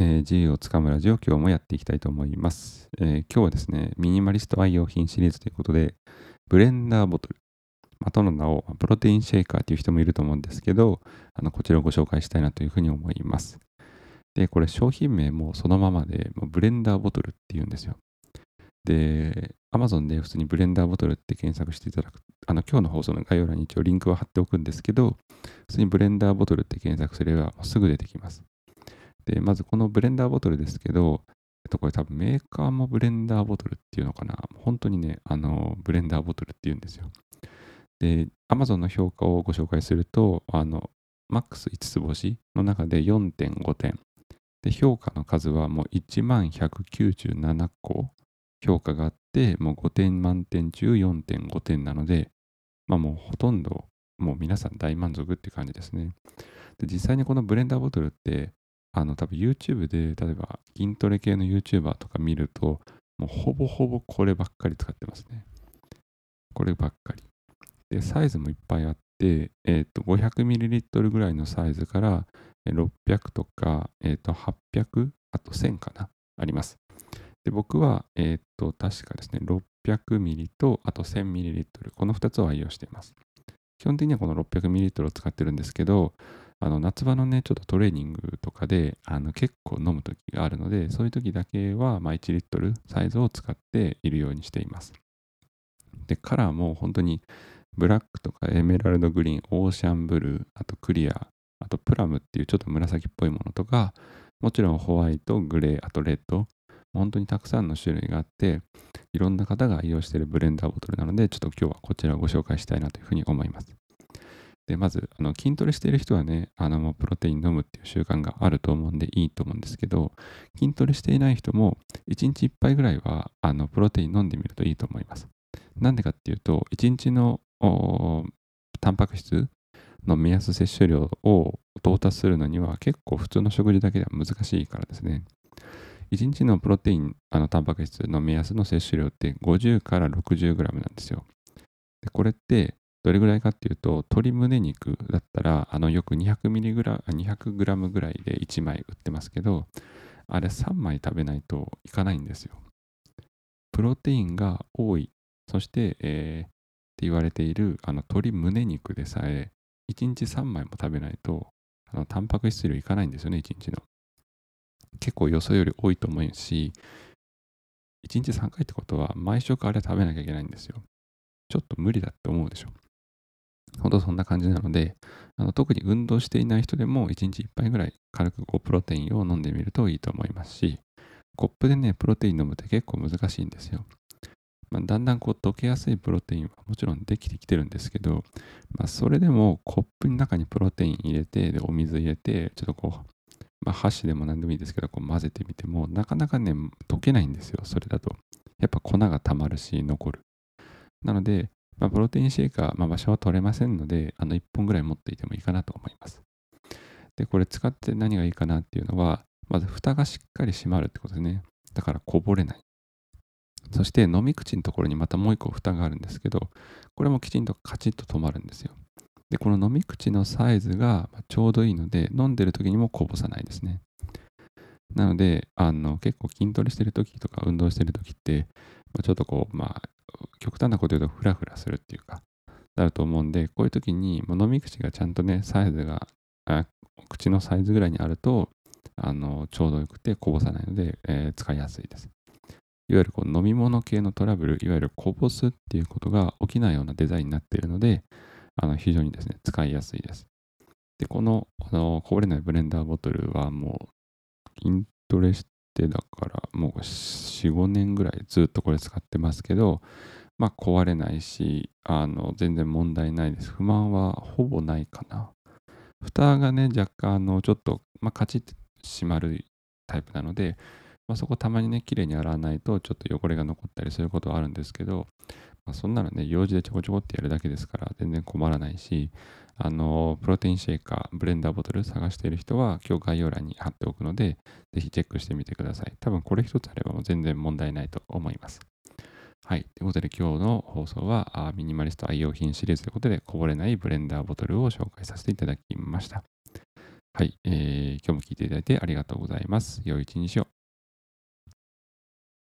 えー自由をつかむラジオ今日もやっていきたいと思います、えー今日はですね、ミニマリスト愛用品シリーズということで、ブレンダーボトル、またの名をプロテインシェイカーという人もいると思うんですけど、あのこちらをご紹介したいなというふうに思います。で、これ商品名もそのままで、もうブレンダーボトルっていうんですよ。で、Amazon で普通にブレンダーボトルって検索していただく、あの今日の放送の概要欄に一応リンクを貼っておくんですけど、普通にブレンダーボトルって検索すればすぐ出てきます。で、まずこのブレンダーボトルですけど、えっと、これ多分メーカーもブレンダーボトルっていうのかな。本当にね、あの、ブレンダーボトルっていうんですよ。で、Amazon の評価をご紹介すると、あの、MAX5 つ星の中で4.5点。で、評価の数はもう1197個評価があって、もう5点満点中4.5点なので、まあもうほとんど、もう皆さん大満足って感じですね。で、実際にこのブレンダーボトルって、あの、多分 YouTube で、例えば筋トレ系の YouTuber とか見ると、もうほぼほぼこればっかり使ってますね。こればっかり。で、サイズもいっぱいあって、えっ、と、500ml ぐらいのサイズから、600とか、えっ、と、800、あと1000かな、あります。で、僕は、えっ、と、確かですね、600ミリと、あと 1000ml、この2つを愛用しています。基本的にはこの 600ml を使ってるんですけど、あの夏場のね、ちょっとトレーニングとかであの結構飲む時があるので、そういう時だけは、ま、1リットルサイズを使っているようにしています。で、カラーも本当にブラックとかエメラルドグリーン、オーシャンブルー、あとクリア、あとプラムっていうちょっと紫っぽいものとか、もちろんホワイト、グレー、あとレッド、本当にたくさんの種類があって、いろんな方が愛用しているブレンダーボトルなので、ちょっと今日はこちらをご紹介したいなというふうに思います。で、まず、あの筋トレしている人はね、あのプロテイン飲むっていう習慣があると思うんでいいと思うんですけど、筋トレしていない人も1日1杯ぐらいはあのプロテイン飲んでみるといいと思います。なんでかっていうと、1日のタンパク質の目安摂取量を到達するのには結構普通の食事だけでは難しいからですね。1日のプロテイン、あのタンパク質の目安の摂取量って50から 60g なんですよ。で、これってどれぐらいかっていうと、鶏胸肉だったら、あのよく 200mg 200g ぐらいで1枚売ってますけど、あれ3枚食べないといかないんですよ。プロテインが多い、そして、えーって言われているあの鶏胸肉でさえ、1日3枚も食べないと、あのタンパク質量いかないんですよね、1日の。結構予想より多いと思うし、1日3回ってことは、毎食あれ食べなきゃいけないんですよ。ちょっと無理だって思うでしょ。ほんとそんな感じなので、あの特に運動していない人でも1日1杯ぐらい軽くこうプロテインを飲んでみるといいと思いますし、コップでね、プロテイン飲むって結構難しいんですよ。まあ、だんだんこう溶けやすいプロテインはもちろんできてきてるんですけど、まあ、それでもコップの中にプロテイン入れて、でお水入れて、ちょっとこう、まあ、箸でも何でもいいですけど、こう混ぜてみても、なかなかね、溶けないんですよ、それだと。やっぱ粉が溜まるし、残る。なので、まあ、プロテインシェイカー、まあ、場所は取れませんので、あの1本ぐらい持っていてもいいかなと思います。で、これ使って何がいいかなっていうのは、まず蓋がしっかり閉まるってことですね。だからこぼれない。そして飲み口のところにまたもう一個蓋があるんですけど、これもきちんとカチッと止まるんですよ。で、この飲み口のサイズがちょうどいいので、飲んでる時にもこぼさないですね。なので、あの結構筋トレしてる時とか運動してる時って、ちょっとこう、まあ、極端なこと言うとフラフラするっていうか、なると思うんで、こういう時に飲み口がちゃんとね、サイズが、口のサイズぐらいにあると、あのちょうどよくてこぼさないので、えー使いやすいです。いわゆるこう飲み物系のトラブル、いわゆるこぼすっていうことが起きないようなデザインになっているので、あの非常にですね、使いやすいです。で、このあのこぼれないブレンダーボトルはもう筋トレしてだからもう4、5年ぐらいずっとこれ使ってますけど、まあ壊れないし、あの全然問題ないです。不満はほぼないかな。蓋がね、若干あのちょっと、まあ、カチッと閉まるタイプなので、まあ、そこたまにね、綺麗に洗わないとちょっと汚れが残ったりすることはあるんですけど、まあ、そんなのね、用事でちょこちょこってやるだけですから全然困らないし、あの、プロテインシェイカー、ブレンダーボトル探している人は今日概要欄に貼っておくので、ぜひチェックしてみてください。多分これ一つあればもう全然問題ないと思います。はい。ということで今日の放送はミニマリスト愛用品シリーズということでこぼれないブレンダーボトルを紹介させていただきました。はい、えー今日も聞いていただいてありがとうございます。良い一日を。